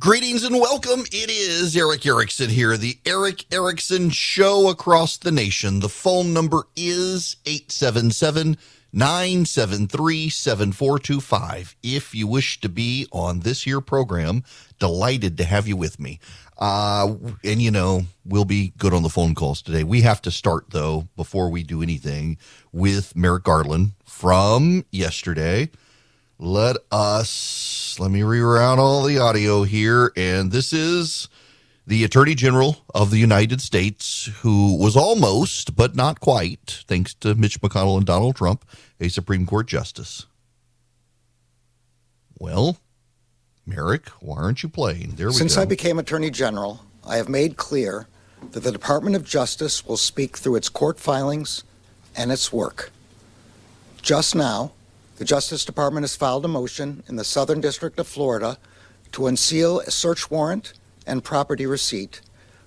Greetings and welcome. It is Erick Erickson here, the Erick Erickson Show across the nation. The phone number is 877 973 7425. If you wish to be on this year program, delighted to have you with me. Uh, and you know, we'll be good on the phone calls today. We have to start though, before we do anything, with Merrick Garland from yesterday. Let us, let me reroute all the audio here. And this is the Attorney General of the United States, who was almost, but not quite, thanks to Mitch McConnell and Donald Trump, a Supreme Court justice. Well, Merrick, why aren't you playing? There we Since go. I became Attorney General, I have made clear that the Department of Justice will speak through its court filings and its work. Just now, the Justice Department has filed a motion in the Southern District of Florida to unseal a search warrant and property receipt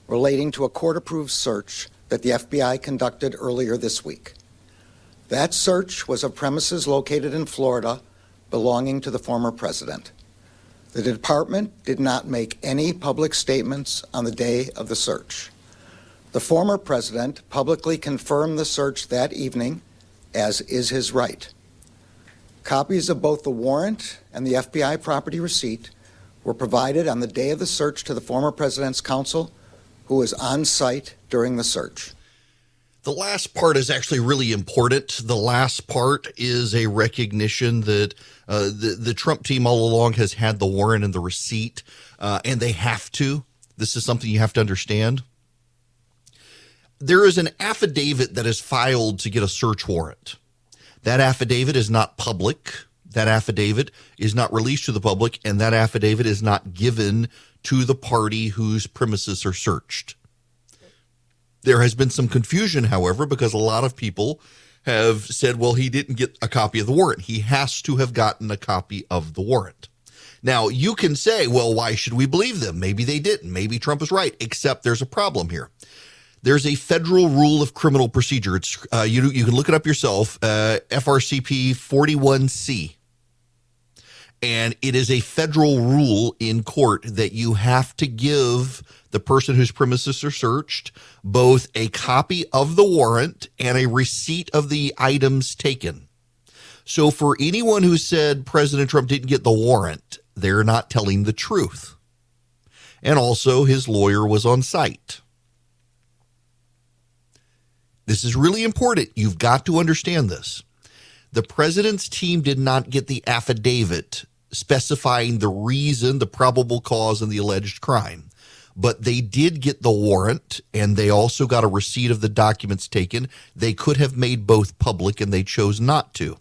relating to a court approved search that the FBI conducted earlier this week. That search was of premises located in Florida belonging to the former president. The department did not make any public statements on the day of the search. The former president publicly confirmed the search that evening, as is his right. Copies of both the warrant and the FBI property receipt were provided on the day of the search to the former president's counsel, who was on site during the search. The last part is actually really important. The last part is a recognition that uh, the the Trump team all along has had the warrant and the receipt, uh, and they have to. This is something you have to understand. There is an affidavit that is filed to get a search warrant. That affidavit is not public. That affidavit is not released to the public, and that affidavit is not given to the party whose premises are searched. There has been some confusion, however, because a lot of people have said, well, he didn't get a copy of the warrant. He has to have gotten a copy of the warrant. Now, you can say, well, why should we believe them? Maybe they didn't. Maybe Trump is right, except there's a problem here. There's a federal rule of criminal procedure. It's uh, you, you can look it up yourself, uh, FRCP 41C. And it is a federal rule in court that you have to give the person whose premises are searched both a copy of the warrant and a receipt of the items taken. So for anyone who said President Trump didn't get the warrant, they're not telling the truth. And also, his lawyer was on site. This is really important. You've got to understand this. The president's team did not get the affidavit specifying the reason, the probable cause, and the alleged crime. But they did get the warrant and they also got a receipt of the documents taken. They could have made both public and they chose not to.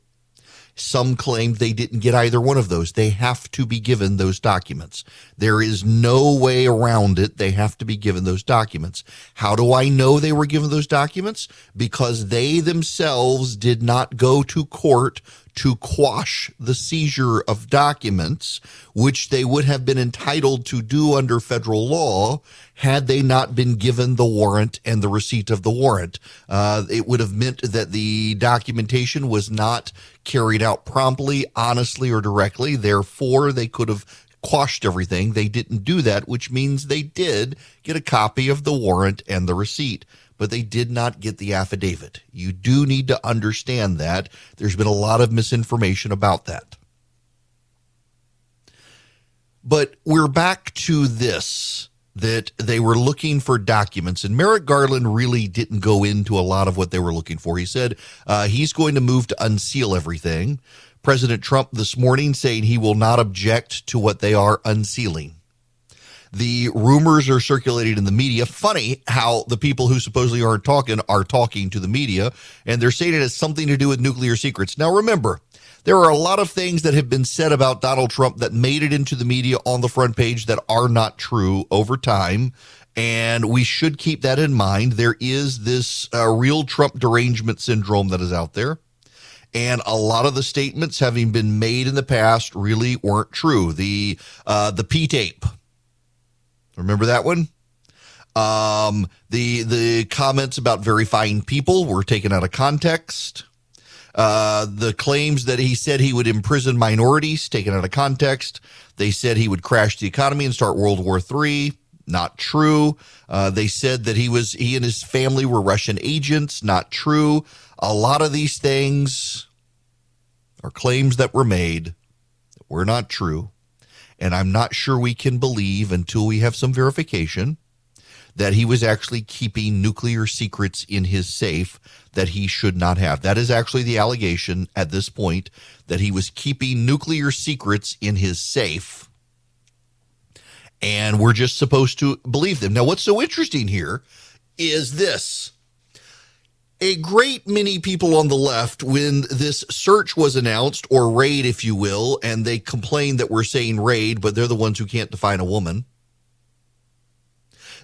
Some claimed they didn't get either one of those. They have to be given those documents. There is no way around it. They have to be given those documents. How do I know they were given those documents? Because they themselves did not go to court to quash the seizure of documents, which they would have been entitled to do under federal law had they not been given the warrant and the receipt of the warrant. Uh, it would have meant that the documentation was not carried out promptly, honestly, or directly. Therefore, they could have quashed everything. They didn't do that, which means they did get a copy of the warrant and the receipt but they did not get the affidavit. You do need to understand that. There's been a lot of misinformation about that. But we're back to this that they were looking for documents, and Merrick Garland really didn't go into a lot of what they were looking for. He said uh, he's going to move to unseal everything. President Trump this morning saying he will not object to what they are unsealing the rumors are circulating in the media. Funny how the people who supposedly aren't talking are talking to the media, and they're saying it has something to do with nuclear secrets. Now, remember, there are a lot of things that have been said about Donald Trump that made it into the media on the front page that are not true over time. And we should keep that in mind. There is this uh, real Trump derangement syndrome that is out there. And a lot of the statements having been made in the past really weren't true. The uh, the P tape, Remember that one? Um, the the comments about verifying people were taken out of context. Uh, the claims that he said he would imprison minorities taken out of context. They said he would crash the economy and start World War III. Not true. Uh, they said that he was he and his family were Russian agents. Not true. A lot of these things are claims that were made that were not true, and I'm not sure we can believe until we have some verification that he was actually keeping nuclear secrets in his safe that he should not have. That is actually the allegation at this point that he was keeping nuclear secrets in his safe and we're just supposed to believe them. Now, what's so interesting here is this. A great many people on the left, when this search was announced, or raid, if you will, and they complained that we're saying raid, but they're the ones who can't define a woman.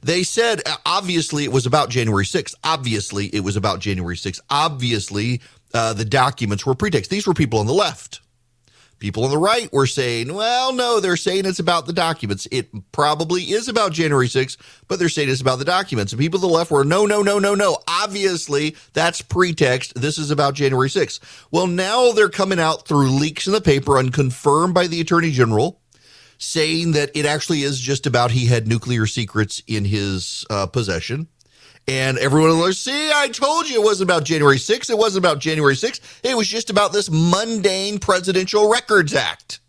They said, obviously, it was about January 6th. Obviously, it was about January 6th. Obviously, uh, the documents were pretext. These were people on the left. People on the right were saying, well, no, they're saying it's about the documents. It probably is about January 6th, but they're saying it's about the documents. And people on the left were, no, no, no, no, no. Obviously, that's pretext. This is about January 6th. Well, now they're coming out through leaks in the paper unconfirmed by the attorney general saying that it actually is just about he had nuclear secrets in his uh, possession. And everyone was, see, I told you it wasn't about January 6th. It wasn't about January 6th. It was just about this mundane Presidential Records Act.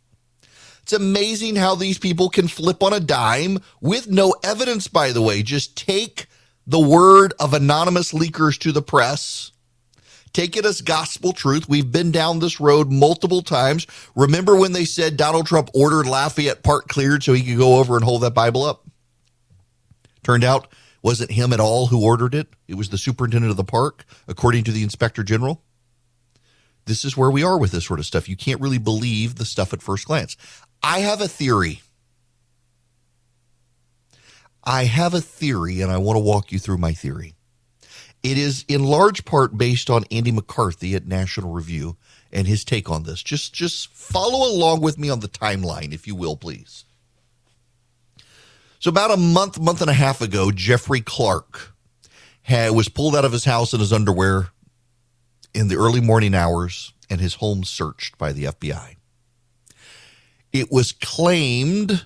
It's amazing how these people can flip on a dime with no evidence, by the way. Just take the word of anonymous leakers to the press. Take it as gospel truth. We've been down this road multiple times. Remember when they said Donald Trump ordered Lafayette Park cleared so he could go over and hold that Bible up? Turned out wasn't him at all who ordered it. It was the superintendent of the park, according to the inspector general. This is where we are with this sort of stuff. You can't really believe the stuff at first glance. I have a theory. I have a theory, and I want to walk you through my theory. It is in large part based on Andy McCarthy at National Review and his take on this. Just just follow along with me on the timeline, if you will, please. So about a month, month and a half ago, Jeffrey Clark had, was pulled out of his house in his underwear in the early morning hours and his home searched by the FBI. It was claimed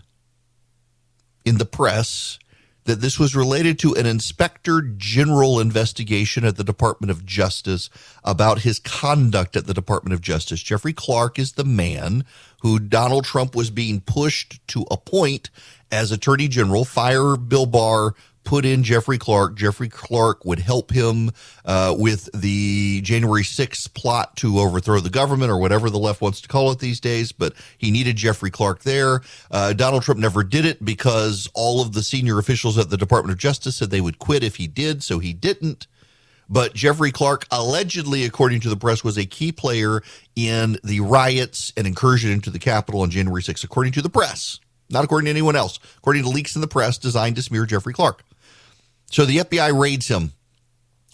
in the press that this was related to an inspector general investigation at the Department of Justice about his conduct at the Department of Justice. Jeffrey Clark is the man who Donald Trump was being pushed to appoint as Attorney General, fire Bill Barr, put in Jeffrey Clark. Jeffrey Clark would help him uh, with the January 6th plot to overthrow the government or whatever the left wants to call it these days. But he needed Jeffrey Clark there. Uh, Donald Trump never did it because all of the senior officials at the Department of Justice said they would quit if he did, so he didn't. But Jeffrey Clark, allegedly, according to the press, was a key player in the riots and incursion into the Capitol on January 6th, according to the press not according to anyone else, according to leaks in the press designed to smear Jeffrey Clark. So the FBI raids him.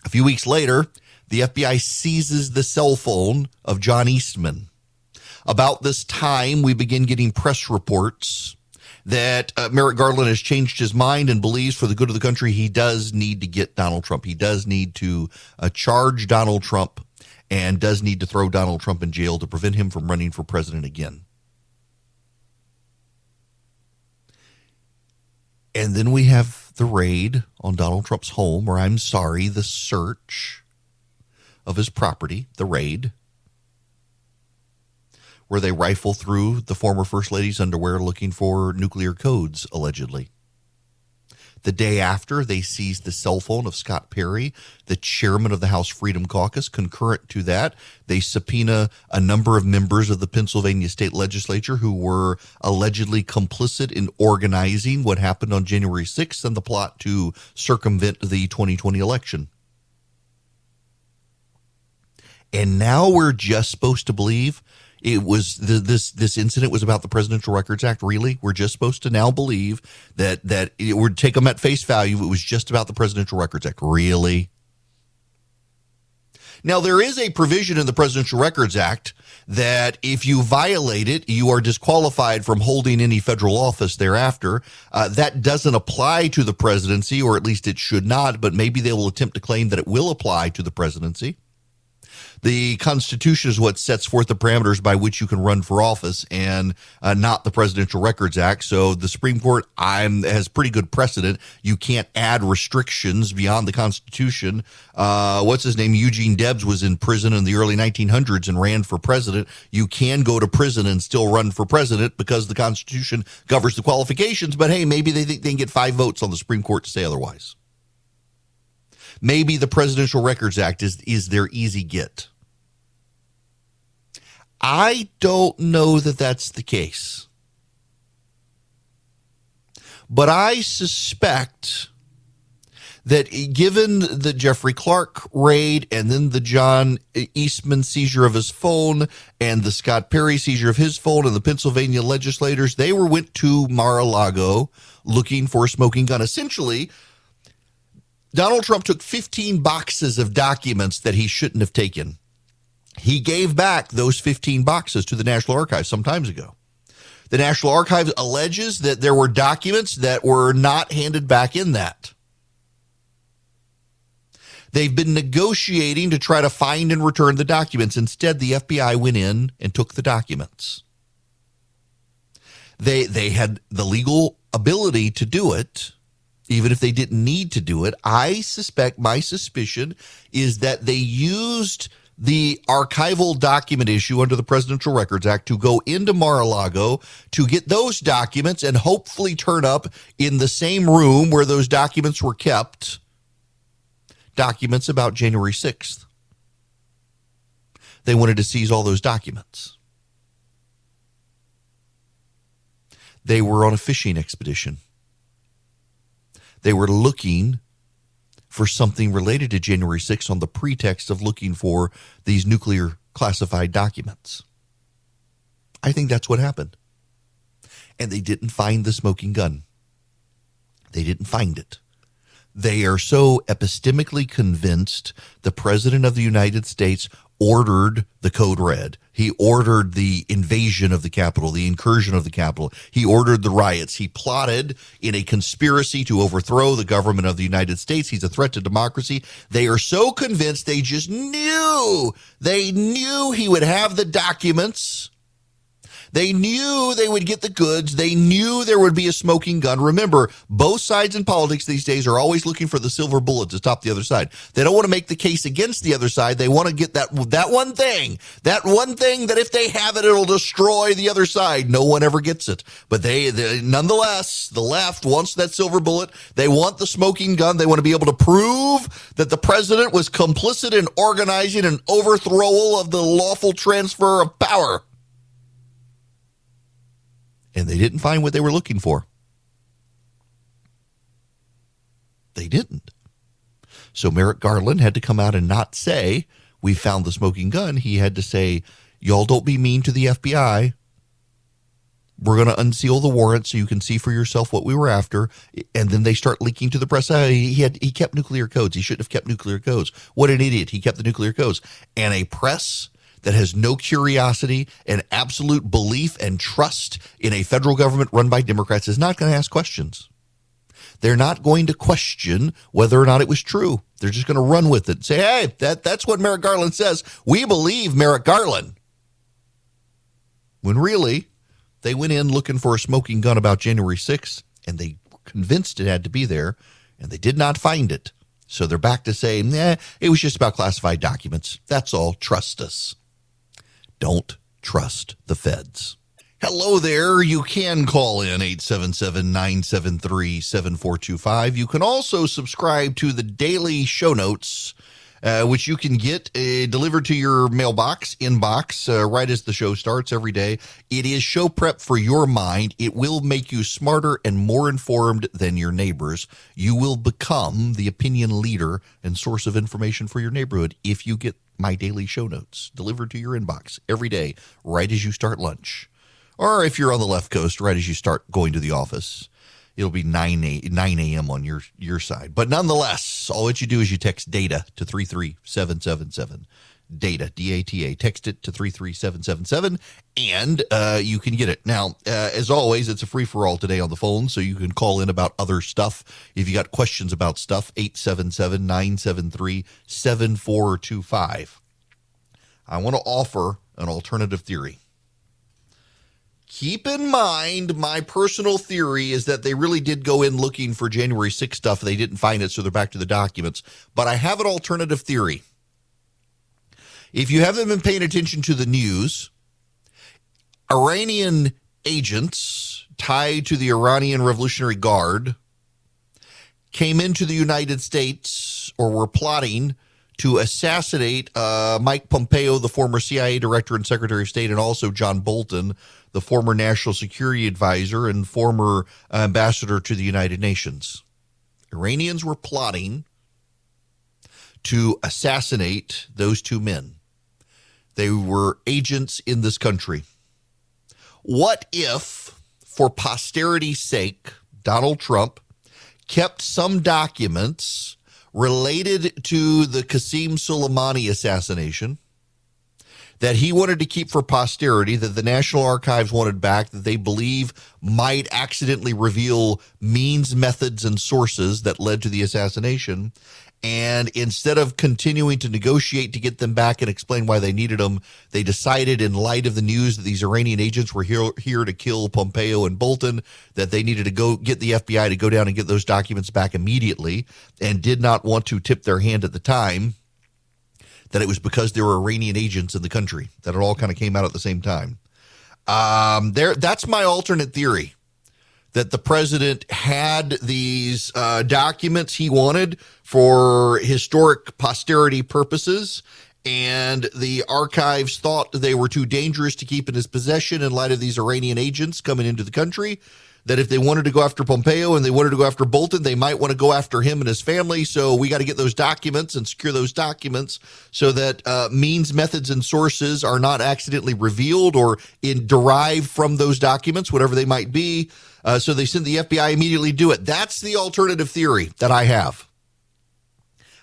A few weeks later, the FBI seizes the cell phone of John Eastman. About this time, we begin getting press reports that uh, Merrick Garland has changed his mind and believes for the good of the country, he does need to get Donald Trump. He does need to uh, charge Donald Trump and does need to throw Donald Trump in jail to prevent him from running for president again. And then we have the raid on Donald Trump's home, or I'm sorry, the search of his property, the raid, where they rifle through the former First Lady's underwear looking for nuclear codes, allegedly. The day after, they seized the cell phone of Scott Perry, the chairman of the House Freedom Caucus. Concurrent to that, they subpoena a number of members of the Pennsylvania state legislature who were allegedly complicit in organizing what happened on January 6th and the plot to circumvent the 2020 election. And now we're just supposed to believe it was the, this this incident was about the Presidential Records Act. Really, we're just supposed to now believe that that it would take them at face value. It was just about the Presidential Records Act. Really. Now there is a provision in the Presidential Records Act that if you violate it, you are disqualified from holding any federal office thereafter. Uh, that doesn't apply to the presidency, or at least it should not. But maybe they will attempt to claim that it will apply to the presidency. The Constitution is what sets forth the parameters by which you can run for office, and uh, not the Presidential Records Act. So the Supreme Court I'm, has pretty good precedent. You can't add restrictions beyond the Constitution. Uh, what's his name? Eugene Debs was in prison in the early 1900s and ran for president. You can go to prison and still run for president because the Constitution governs the qualifications. But hey, maybe they think they can get five votes on the Supreme Court to say otherwise. Maybe the Presidential Records Act is, is their easy get. I don't know that that's the case. But I suspect that given the Jeffrey Clark raid and then the John Eastman seizure of his phone and the Scott Perry seizure of his phone and the Pennsylvania legislators, they were went to Mar-a-Lago looking for a smoking gun. Essentially, Donald Trump took 15 boxes of documents that he shouldn't have taken. He gave back those 15 boxes to the National Archives some times ago. The National Archives alleges that there were documents that were not handed back in that. They've been negotiating to try to find and return the documents. Instead, the FBI went in and took the documents. They they had the legal ability to do it even if they didn't need to do it. I suspect my suspicion is that they used the archival document issue under the Presidential Records Act to go into Mar-a-Lago to get those documents and hopefully turn up in the same room where those documents were kept. Documents about January 6th. They wanted to seize all those documents. They were on a fishing expedition. They were looking for something related to January 6th on the pretext of looking for these nuclear classified documents. I think that's what happened. And they didn't find the smoking gun. They didn't find it. They are so epistemically convinced the President of the United States ordered the code red. He ordered the invasion of the Capitol, the incursion of the Capitol. He ordered the riots. He plotted in a conspiracy to overthrow the government of the United States. He's a threat to democracy. They are so convinced they just knew, they knew he would have the documents they knew they would get the goods. They knew there would be a smoking gun. Remember, both sides in politics these days are always looking for the silver bullet to stop the other side. They don't want to make the case against the other side. They want to get that that one thing, that one thing that if they have it, it'll destroy the other side. No one ever gets it, but they, they nonetheless, the left wants that silver bullet. They want the smoking gun. They want to be able to prove that the president was complicit in organizing an overthrow of the lawful transfer of power and they didn't find what they were looking for. They didn't. So Merrick Garland had to come out and not say, We found the smoking gun. He had to say, Y'all don't be mean to the FBI. We're going to unseal the warrant so you can see for yourself what we were after. And then they start leaking to the press. Uh, he had he kept nuclear codes. He shouldn't have kept nuclear codes. What an idiot! He kept the nuclear codes. And a press that has no curiosity and absolute belief and trust in a federal government run by Democrats is not going to ask questions. They're not going to question whether or not it was true. They're just going to run with it. Say, hey, that, that's what Merrick Garland says. We believe Merrick Garland. When really, they went in looking for a smoking gun about January 6th, and they convinced it had to be there, and they did not find it. So they're back to saying, eh, it was just about classified documents. That's all. Trust us. Don't trust the feds. Hello there. You can call in 877 973 7425. You can also subscribe to the daily show notes, uh, which you can get uh, delivered to your mailbox, inbox, uh, right as the show starts every day. It is show prep for your mind. It will make you smarter and more informed than your neighbors. You will become the opinion leader and source of information for your neighborhood if you get my daily show notes delivered to your inbox every day, right as you start lunch. Or if you're on the left coast, right as you start going to the office. It'll be 9 a, 9 a.m. on your, your side. But nonetheless, all what you do is you text data to 33777 data d-a-t-a text it to 33777 and uh, you can get it now uh, as always it's a free-for-all today on the phone so you can call in about other stuff if you got questions about stuff 877-973-7425 I want to offer an alternative theory. Keep in mind, my personal theory is that they really did go in looking for January 6th stuff. They didn't find it, so they're back to the documents. But I have an alternative theory. If you haven't been paying attention to the news, Iranian agents tied to the Iranian Revolutionary Guard came into the United States or were plotting to assassinate uh, Mike Pompeo, the former CIA director and Secretary of State, and also John Bolton, the former national security advisor and former ambassador to the United Nations. Iranians were plotting to assassinate those two men. They were agents in this country. What if, for posterity's sake, Donald Trump kept some documents related to the Qasem Soleimani assassination that he wanted to keep for posterity, that the National Archives wanted back, that they believe might accidentally reveal means, methods, and sources that led to the assassination. And instead of continuing to negotiate to get them back and explain why they needed them, they decided, in light of the news that these Iranian agents were here, here to kill Pompeo and Bolton, that they needed to go get the FBI to go down and get those documents back immediately and did not want to tip their hand at the time that it was because there were Iranian agents in the country, that it all kind of came out at the same time. Um, there, that's my alternate theory that the president had these uh, documents he wanted for historic posterity purposes. And the archives thought they were too dangerous to keep in his possession in light of these Iranian agents coming into the country. That if they wanted to go after Pompeo and they wanted to go after Bolton, they might want to go after him and his family. So we got to get those documents and secure those documents so that uh, means, methods, and sources are not accidentally revealed or in, derived from those documents, whatever they might be. Uh, so they send the FBI immediately do it. That's the alternative theory that I have.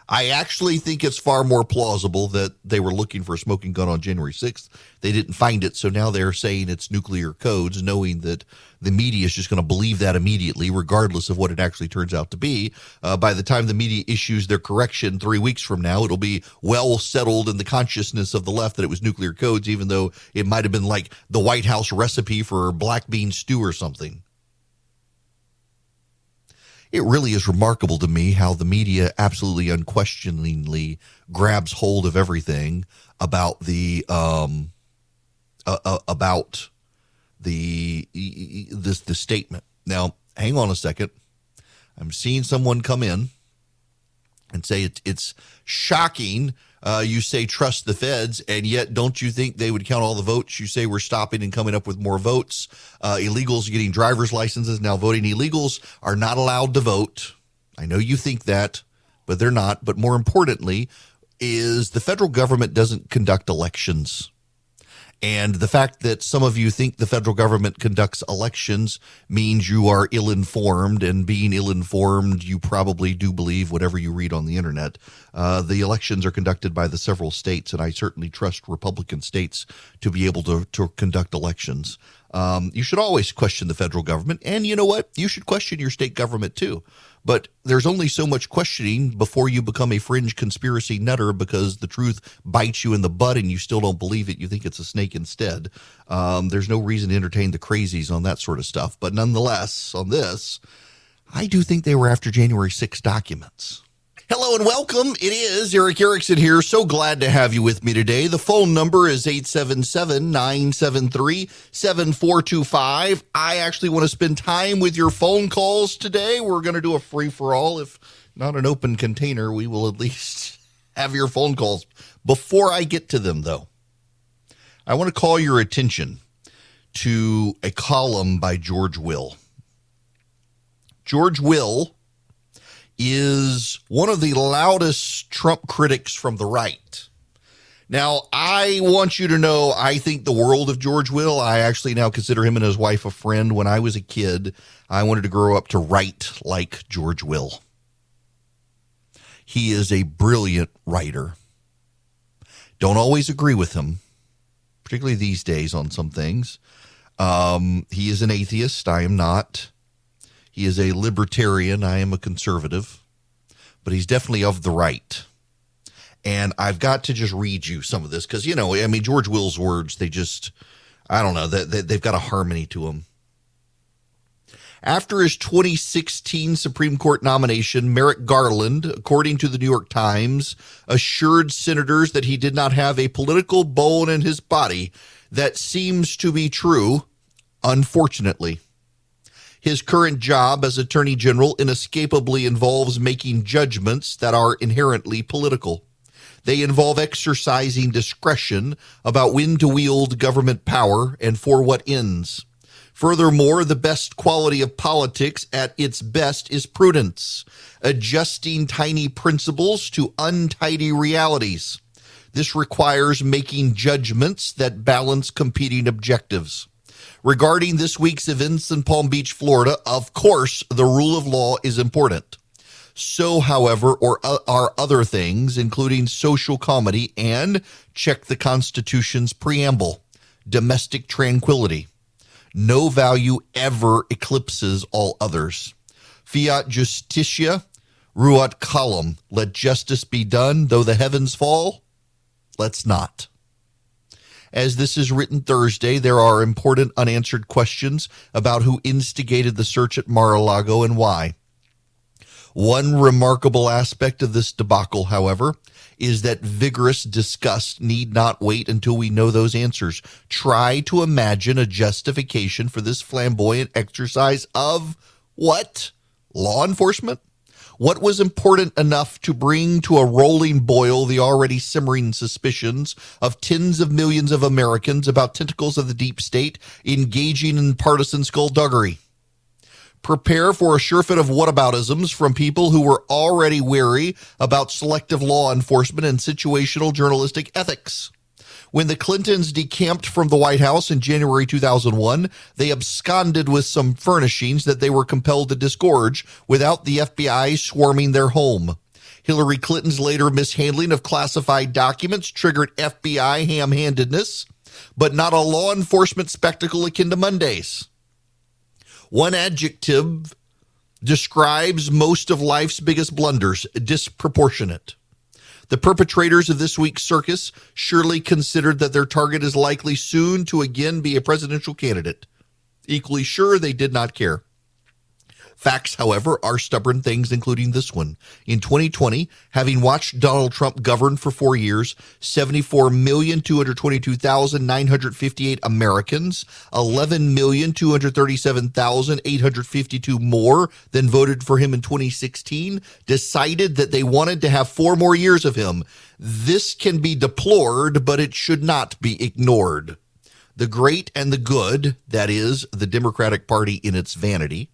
I actually think it's far more plausible that they were looking for a smoking gun on January 6th. They didn't find it, so now they're saying it's nuclear codes, knowing that the media is just going to believe that immediately, regardless of what it actually turns out to be. Uh, by the time the media issues their correction three weeks from now, it'll be well settled in the consciousness of the left that it was nuclear codes, even though it might have been like the White House recipe for black bean stew or something it really is remarkable to me how the media absolutely unquestioningly grabs hold of everything about the um uh, uh, about the this the statement. Now, hang on a second. I'm seeing someone come in and say it, it's shocking uh, you say trust the feds, and yet don't you think they would count all the votes? You say we're stopping and coming up with more votes. Uh, illegals getting driver's licenses now voting. Illegals are not allowed to vote. I know you think that, but they're not. But more importantly, is the federal government doesn't conduct elections. And the fact that some of you think the federal government conducts elections means you are ill informed. And being ill informed, you probably do believe whatever you read on the internet. Uh, the elections are conducted by the several states, and I certainly trust Republican states to be able to, to conduct elections. Um, you should always question the federal government. And you know what? You should question your state government too. But there's only so much questioning before you become a fringe conspiracy nutter because the truth bites you in the butt and you still don't believe it. You think it's a snake instead. Um, there's no reason to entertain the crazies on that sort of stuff. But nonetheless, on this, I do think they were after January 6 documents. Hello and welcome. It is Erick Erickson here. So glad to have you with me today. The phone number is 877 973 7425. I actually want to spend time with your phone calls today. We're going to do a free for all. If not an open container, we will at least have your phone calls. Before I get to them, though, I want to call your attention to a column by George Will. George Will is one of the loudest Trump critics from the right. Now, I want you to know I think the world of George Will. I actually now consider him and his wife a friend. When I was a kid, I wanted to grow up to write like George Will. He is a brilliant writer. Don't always agree with him, particularly these days on some things. Um, he is an atheist. I am not. He is a libertarian. I am a conservative, but he's definitely of the right. And I've got to just read you some of this because, you know, I mean, George Will's words, they just, I don't know, they, they, they've got a harmony to them. After his 2016 Supreme Court nomination, Merrick Garland, according to the New York Times, assured senators that he did not have a political bone in his body. That seems to be true, unfortunately. His current job as Attorney General inescapably involves making judgments that are inherently political. They involve exercising discretion about when to wield government power and for what ends. Furthermore, the best quality of politics at its best is prudence, adjusting tiny principles to untidy realities. This requires making judgments that balance competing objectives. Regarding this week's events in Palm Beach, Florida, of course, the rule of law is important. So, however, or uh, are other things, including social comedy and check the Constitution's preamble, domestic tranquility. No value ever eclipses all others. Fiat justitia, ruat coelum. Let justice be done, though the heavens fall. Let's not. As this is written Thursday, there are important unanswered questions about who instigated the search at Mar-a-Lago and why. One remarkable aspect of this debacle, however, is that vigorous disgust need not wait until we know those answers. Try to imagine a justification for this flamboyant exercise of what? Law enforcement? What was important enough to bring to a rolling boil the already simmering suspicions of tens of millions of Americans about tentacles of the deep state engaging in partisan skullduggery? prepare for a surefeit of whataboutisms from people who were already wary about selective law enforcement and situational journalistic ethics. When the Clintons decamped from the White House in January 2001, they absconded with some furnishings that they were compelled to disgorge without the FBI swarming their home. Hillary Clinton's later mishandling of classified documents triggered FBI ham handedness, but not a law enforcement spectacle akin to Monday's. One adjective describes most of life's biggest blunders disproportionate. The perpetrators of this week's circus surely considered that their target is likely soon to again be a presidential candidate. Equally sure, they did not care. Facts, however, are stubborn things, including this one. In 2020, having watched Donald Trump govern for four years, 74,222,958 Americans, 11,237,852 more than voted for him in 2016, decided that they wanted to have four more years of him. This can be deplored, but it should not be ignored. The great and the good, that is, the Democratic Party in its vanity,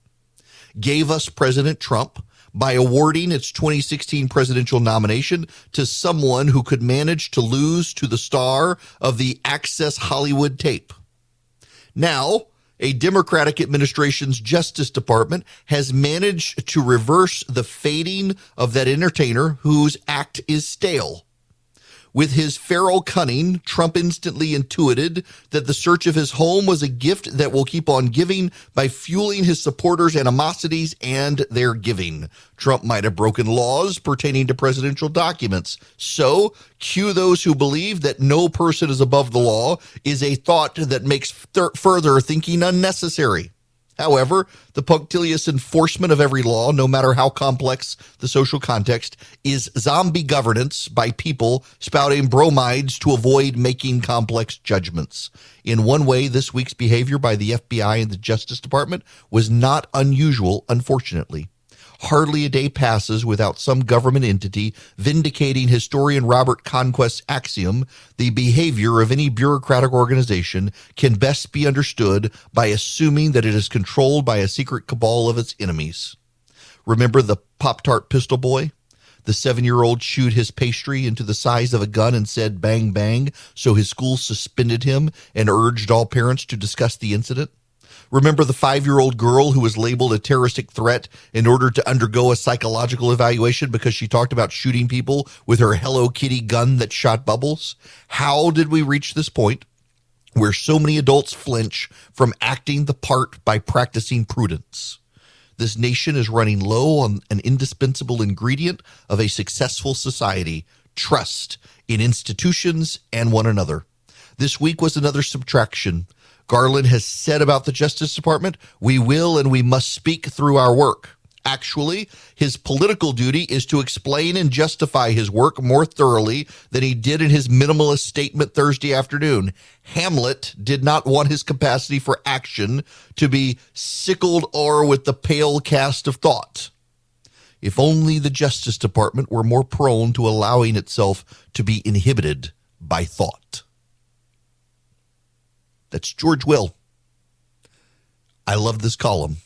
gave us President Trump by awarding its 2016 presidential nomination to someone who could manage to lose to the star of the Access Hollywood tape. Now, a Democratic administration's Justice Department has managed to reverse the fading of that entertainer whose act is stale. With his feral cunning, Trump instantly intuited that the search of his home was a gift that will keep on giving by fueling his supporters' animosities and their giving. Trump might have broken laws pertaining to presidential documents. So, cue those who believe that no person is above the law is a thought that makes th- further thinking unnecessary. However, the punctilious enforcement of every law, no matter how complex the social context, is zombie governance by people spouting bromides to avoid making complex judgments. In one way, this week's behavior by the FBI and the Justice Department was not unusual, unfortunately. Hardly a day passes without some government entity vindicating historian Robert Conquest's axiom the behavior of any bureaucratic organization can best be understood by assuming that it is controlled by a secret cabal of its enemies. Remember the Pop Tart pistol boy? The seven year old chewed his pastry into the size of a gun and said bang bang, so his school suspended him and urged all parents to discuss the incident. Remember the five year old girl who was labeled a terroristic threat in order to undergo a psychological evaluation because she talked about shooting people with her Hello Kitty gun that shot bubbles? How did we reach this point where so many adults flinch from acting the part by practicing prudence? This nation is running low on an indispensable ingredient of a successful society trust in institutions and one another. This week was another subtraction. Garland has said about the Justice Department, we will and we must speak through our work. Actually, his political duty is to explain and justify his work more thoroughly than he did in his minimalist statement Thursday afternoon. Hamlet did not want his capacity for action to be sickled o'er with the pale cast of thought. If only the Justice Department were more prone to allowing itself to be inhibited by thought. That's George Will. I love this column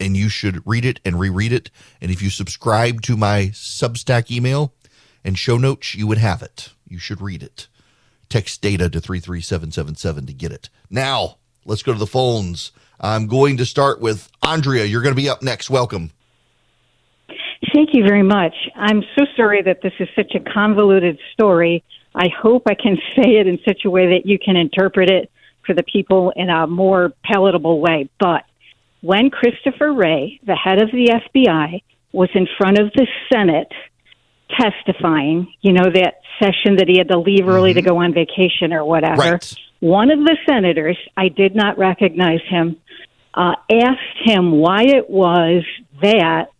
and you should read it and reread it. And if you subscribe to my Substack email and show notes, you would have it. You should read it. Text data to 33777 to get it. Now, let's go to the phones. I'm going to start with Andrea. You're going to be up next. Welcome. Thank you very much. I'm so sorry that this is such a convoluted story. I hope I can say it in such a way that you can interpret it for the people in a more palatable way. But when Christopher Wray, the head of the FBI, was in front of the Senate testifying, you know, that session that he had to leave early mm-hmm. to go on vacation or whatever, right. one of the senators, I did not recognize him, uh, asked him why it was that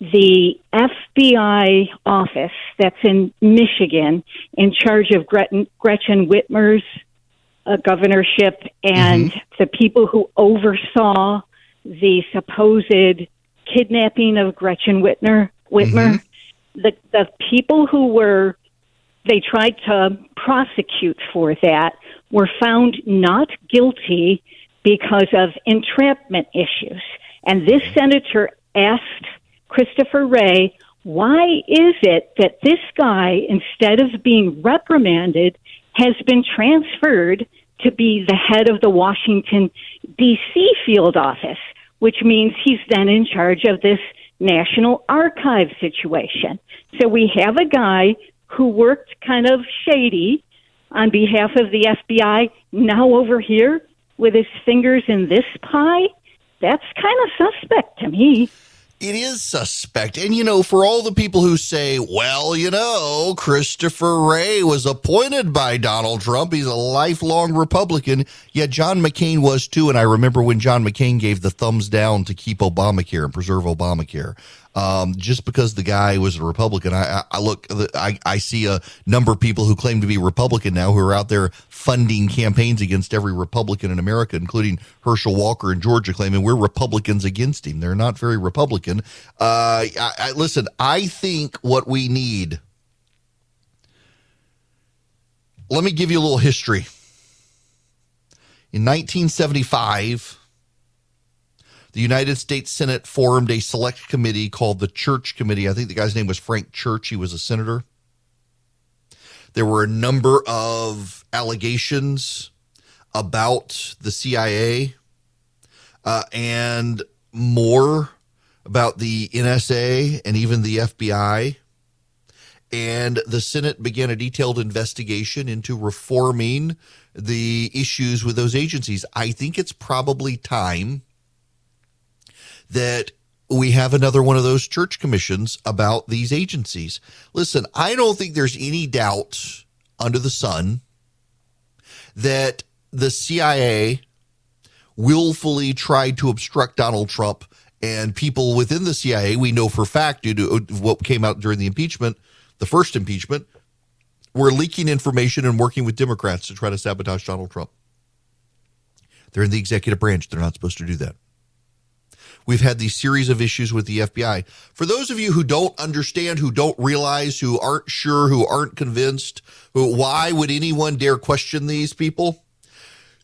the FBI office that's in Michigan, in charge of Gretchen, Gretchen Whitmer's uh, governorship and mm-hmm. the people who oversaw the supposed kidnapping of Gretchen Whitmer, Whitmer, mm-hmm. the the people who were they tried to prosecute for that were found not guilty because of entrapment issues. And this senator asked Christopher Wray, why is it that this guy, instead of being reprimanded, has been transferred to be the head of the Washington, D.C. field office? which means he's then in charge of this National Archive situation. So we have a guy who worked kind of shady on behalf of the FBI now over here with his fingers in this pie. That's kind of suspect to me it is suspect. And, you know, for all the people who say, well, you know, Christopher Wray was appointed by Donald Trump, he's a lifelong Republican. Yet John McCain was too. And I remember when John McCain gave the thumbs down to keep Obamacare and preserve Obamacare um, just because the guy was a Republican. I, I look, I, I see a number of people who claim to be Republican now who are out there funding campaigns against every Republican in America, including Herschel Walker in Georgia, claiming we're Republicans against him. They're not very Republican. Uh, I, I, listen, I think what we need. Let me give you a little history. In 1975, the United States Senate formed a select committee called the Church Committee. I think the guy's name was Frank Church. He was a senator. There were a number of allegations about the CIA uh, and more about the NSA and even the FBI. And the Senate began a detailed investigation into reforming the issues with those agencies. I think it's probably time that we have another one of those church commissions about these agencies. Listen, I don't think there's any doubt under the sun that the CIA willfully tried to obstruct Donald Trump and people within the CIA, we know for fact due to what came out during the impeachment, the first impeachment, were leaking information and working with Democrats to try to sabotage Donald Trump. They're in the executive branch. They're not supposed to do that. We've had these series of issues with the FBI. For those of you who don't understand, who don't realize, who aren't sure, who aren't convinced, who, why would anyone dare question these people?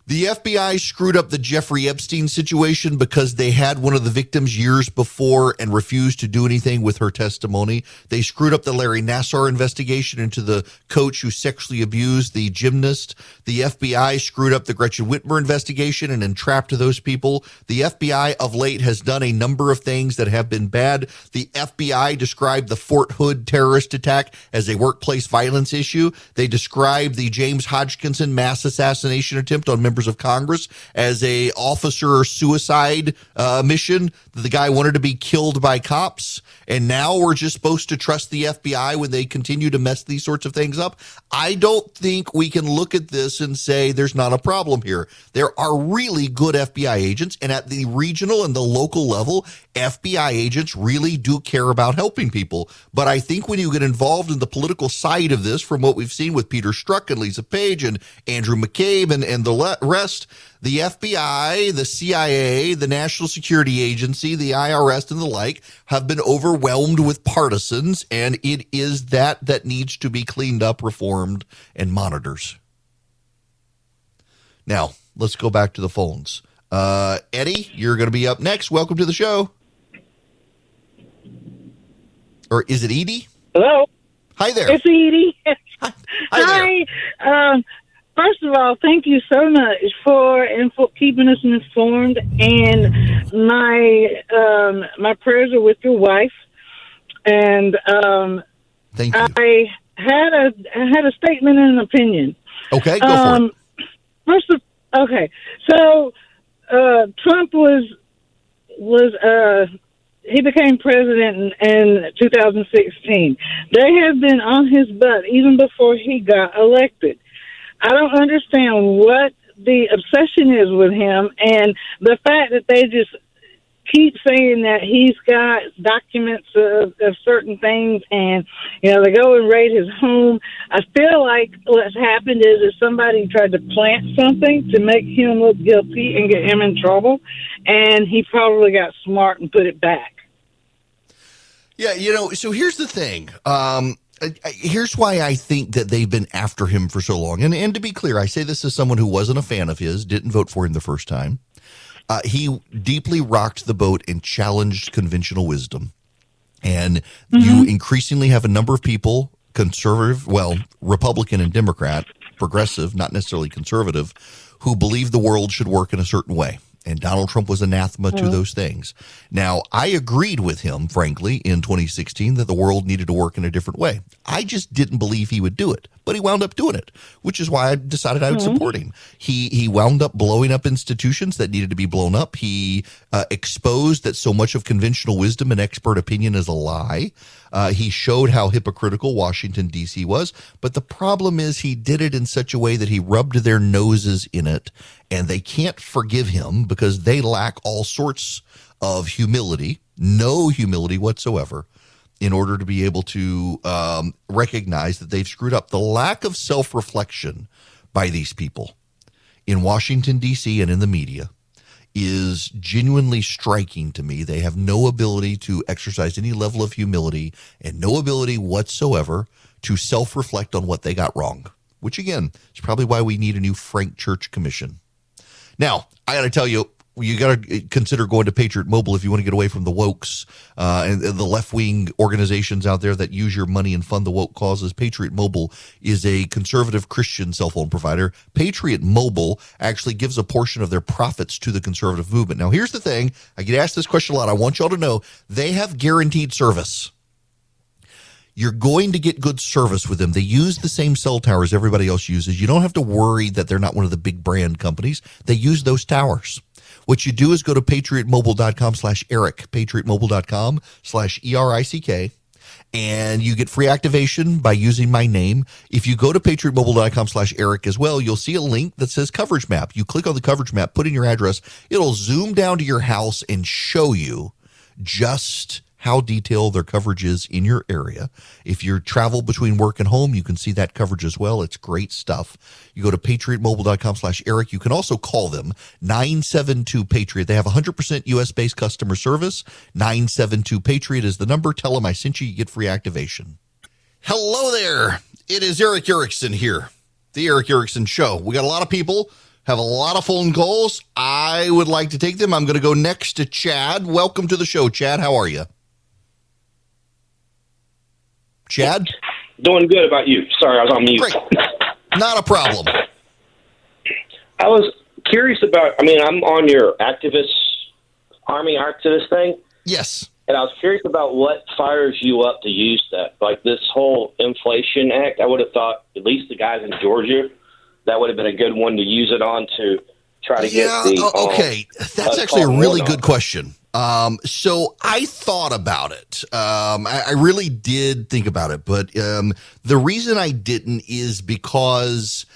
The FBI screwed up the Jeffrey Epstein situation because they had one of the victims years before and refused to do anything with her testimony. They screwed up the Larry Nassar investigation into the coach who sexually abused the gymnast. The FBI screwed up the Gretchen Whitmer investigation and entrapped those people. The FBI of late has done a number of things that have been bad. The FBI described the Fort Hood terrorist attack as a workplace violence issue. They described the James Hodgkinson mass assassination attempt on members members of Congress as a officer suicide uh, mission. The guy wanted to be killed by cops, and now we're just supposed to trust the FBI when they continue to mess these sorts of things up. I don't think we can look at this and say there's not a problem here. There are really good FBI agents, and at the regional and the local level, FBI agents really do care about helping people. But I think when you get involved in the political side of this, from what we've seen with Peter Strzok and Lisa Page and Andrew McCabe and, and the rest, the FBI, the CIA, the National Security Agency, the IRS, and the like have been overwhelmed with partisans, and it is that that needs to be cleaned up, reformed, and monitors. Now, let's go back to the phones. Uh, Eddie, you're going to be up next. Welcome to the show. Or is it Edie? Hello. Hi there. It's Edie. Hi. Hi. Hi. Um, first of all, thank you so much for info- keeping us informed. And my um, my prayers are with your wife. And um, thank you. I had a I had a statement and an opinion. Okay, go for it. Um, first, of, okay, so uh, Trump was was uh, he became president in, in 2016. They have been on his butt even before he got elected. I don't understand what the obsession is with him and the fact that they just keep saying that he's got documents of, of certain things and you know they go and raid his home i feel like what's happened is that somebody tried to plant something to make him look guilty and get him in trouble and he probably got smart and put it back yeah, you know, so here's the thing. Um, here's why I think that they've been after him for so long. And, and to be clear, I say this as someone who wasn't a fan of his, didn't vote for him the first time. Uh, he deeply rocked the boat and challenged conventional wisdom. And mm-hmm. you increasingly have a number of people, conservative, well, Republican and Democrat, progressive, not necessarily conservative, who believe the world should work in a certain way and Donald Trump was anathema to those things. Now, I agreed with him, frankly, in 2016 that the world needed to work in a different way. I just didn't believe he would do it, but he wound up doing it, which is why I decided I would mm-hmm. support him. He he wound up blowing up institutions that needed to be blown up. He uh, exposed that so much of conventional wisdom and expert opinion is a lie. Uh, he showed how hypocritical Washington, D.C. was. But the problem is he did it in such a way that he rubbed their noses in it, and they can't forgive him because they lack all sorts of humility, no humility whatsoever, in order to be able to um, recognize that they've screwed up. The lack of self reflection by these people in Washington, D.C., and in the media is genuinely striking to me. They have no ability to exercise any level of humility and no ability whatsoever to self reflect on what they got wrong, which again is probably why we need a new Frank Church Commission. Now, I got to tell you, you got to consider going to Patriot Mobile if you want to get away from the wokes uh, and, the left wing organizations out there that use your money and fund the woke causes. Patriot Mobile is a conservative Christian cell phone provider. Patriot Mobile actually gives a portion of their profits to the conservative movement. Now, here's the thing I get asked this question a lot. I want y'all to know they have guaranteed service you're going to get good service with them. They use the same cell towers everybody else uses. You don't have to worry that they're not one of the big brand companies. They use those towers. What you do is go to patriotmobile.com slash Erick, patriotmobile.com slash E-R-I-C-K, and you get free activation by using my name. If you go to patriotmobile.com slash Erick as well, you'll see a link that says coverage map. You click on the coverage map, put in your address. It'll zoom down to your house and show you just how detailed their coverage is in your area. If you travel between work and home, you can see that coverage as well. It's great stuff. You go to patriotmobile.com slash Erick. You can also call them 972 Patriot. They have 100% US based customer service. 972 Patriot is the number. Tell them I sent you. You get free activation. Hello there. It is Erick Erickson here. The Erick Erickson Show. We got a lot of people have a lot of phone calls. I would like to take them. I'm going to go next to Chad. Welcome to the show, Chad. How are you? Chad? Doing good about you. Sorry, I was on mute. Great. Not a problem. I was curious about, I mean, I'm on your activist, Army activist thing. Yes. And I was curious about what fires you up to use that. Like this whole Inflation Act, I would have thought at least the guys in Georgia that would have been a good one to use it on to try to yeah, get the. okay. um, That's actually a really good on. question. Um, so I thought about it. Um, I, I really did think about it, but um, the reason I didn't is because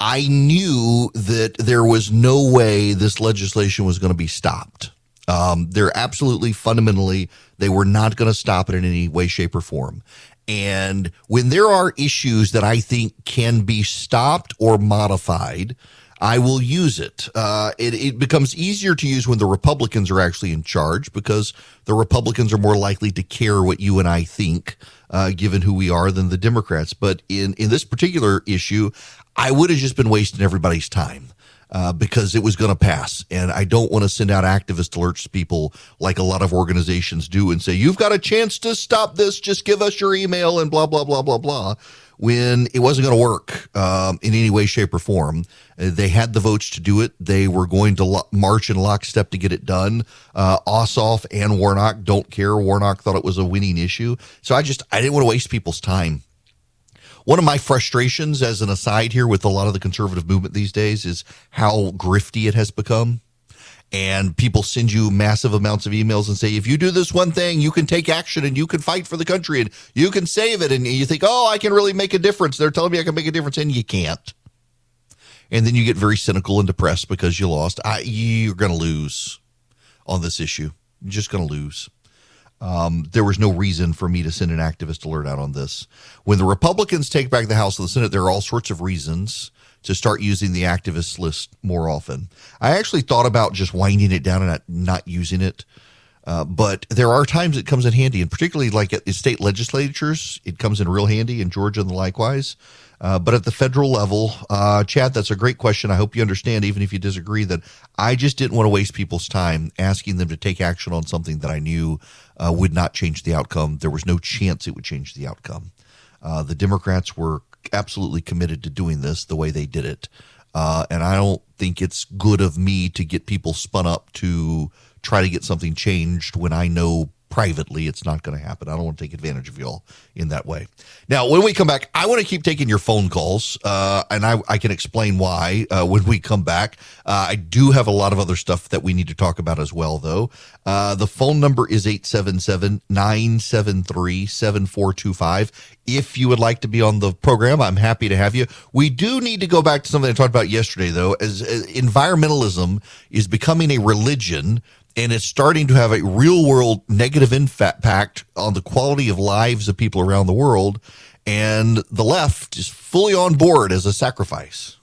I knew that there was no way this legislation was going to be stopped. Um, they're absolutely fundamentally, they were not going to stop it in any way, shape, or form. And when there are issues that I think can be stopped or modified, I will use it. Uh, it. It becomes easier to use when the Republicans are actually in charge because the Republicans are more likely to care what you and I think, uh, given who we are, than the Democrats. But in, in this particular issue, I would have just been wasting everybody's time uh, because it was going to pass. And I don't want to send out activist alerts to people like a lot of organizations do and say, you've got a chance to stop this. Just give us your email and blah, blah, blah, blah, blah. When it wasn't going to work um, in any way, shape, or form. Uh, They had the votes to do it. They were going to lo- march in lockstep to get it done. Uh, Ossoff and Warnock don't care. Warnock thought it was a winning issue. So I just, I didn't want to waste people's time. One of my frustrations, as an aside here, with a lot of the conservative movement these days, is how grifty it has become. And people send you massive amounts of emails and say, if you do this one thing, you can take action and you can fight for the country and you can save it. And you think, oh, I can really make a difference. They're telling me I can make a difference, and you can't. And then you get very cynical and depressed because you lost. I, you're going to lose on this issue. You're just going to lose there was no reason for me to send an activist alert out on this. When the Republicans take back the House and the Senate, there are all sorts of reasons to start using the activist list more often. I actually thought about just winding it down and not, not using it. Uh, but there are times it comes in handy, and particularly like at state legislatures, it comes in real handy in Georgia and likewise. Uh, but at the federal level, uh, Chad, that's a great question. I hope you understand, even if you disagree, that I just didn't want to waste people's time asking them to take action on something that I knew uh, would not change the outcome. There was no chance it would change the outcome. Uh, the Democrats were absolutely committed to doing this the way they did it. Uh, and I don't think it's good of me to get people spun up to try to get something changed when I know privately it's not going to happen. I don't want to take advantage of y'all in that way. Now, when we come back, I want to keep taking your phone calls, uh, and I, I can explain why uh, when we come back. Uh, I do have a lot of other stuff that we need to talk about as well, though. Uh, the phone number is 877 973 7425. If you would like to be on the program, I'm happy to have you. We do need to go back to something I talked about yesterday, though, as, as environmentalism is becoming a religion and it's starting to have a real world negative impact on the quality of lives of people around the world. And the left is fully on board as a sacrifice.